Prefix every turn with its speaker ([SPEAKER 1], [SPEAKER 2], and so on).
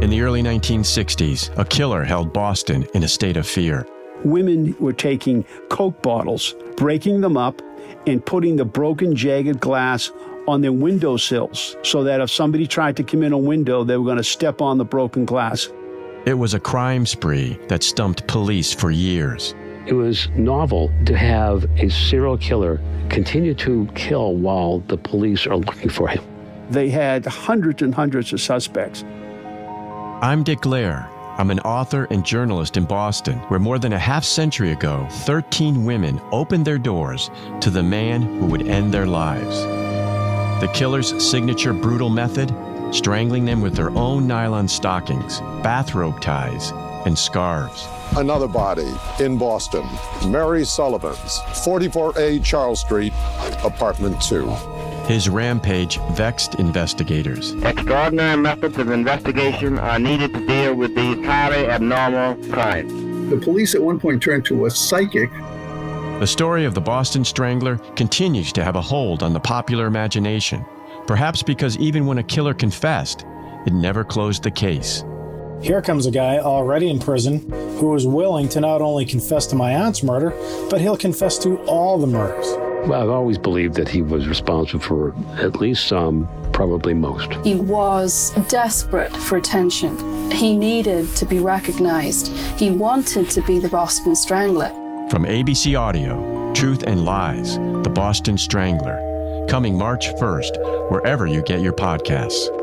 [SPEAKER 1] In the early 1960s, a killer held Boston in a state of fear.
[SPEAKER 2] Women were taking Coke bottles, breaking them up, and putting the broken, jagged glass on their windowsills so that if somebody tried to come in a window, they were going to step on the broken glass.
[SPEAKER 1] It was a crime spree that stumped police for years.
[SPEAKER 3] It was novel to have a serial killer continue to kill while the police are looking for him.
[SPEAKER 2] They had hundreds and hundreds of suspects.
[SPEAKER 1] I'm Dick Lehr. I'm an author and journalist in Boston, where more than a half century ago, 13 women opened their doors to the man who would end their lives. The killer's signature brutal method strangling them with their own nylon stockings, bathrobe ties, and scarves.
[SPEAKER 4] Another body in Boston. Mary Sullivan's, 44A Charles Street, apartment 2.
[SPEAKER 1] His rampage vexed investigators.
[SPEAKER 5] Extraordinary methods of investigation are needed to deal with these highly abnormal crimes.
[SPEAKER 6] The police at one point turned to a psychic.
[SPEAKER 1] The story of the Boston Strangler continues to have a hold on the popular imagination, perhaps because even when a killer confessed, it never closed the case.
[SPEAKER 7] Here comes a guy already in prison who is willing to not only confess to my aunt's murder, but he'll confess to all the murders.
[SPEAKER 3] Well, I've always believed that he was responsible for at least some, probably most.
[SPEAKER 8] He was desperate for attention. He needed to be recognized. He wanted to be the Boston Strangler.
[SPEAKER 1] From ABC Audio, Truth and Lies, The Boston Strangler, coming March 1st, wherever you get your podcasts.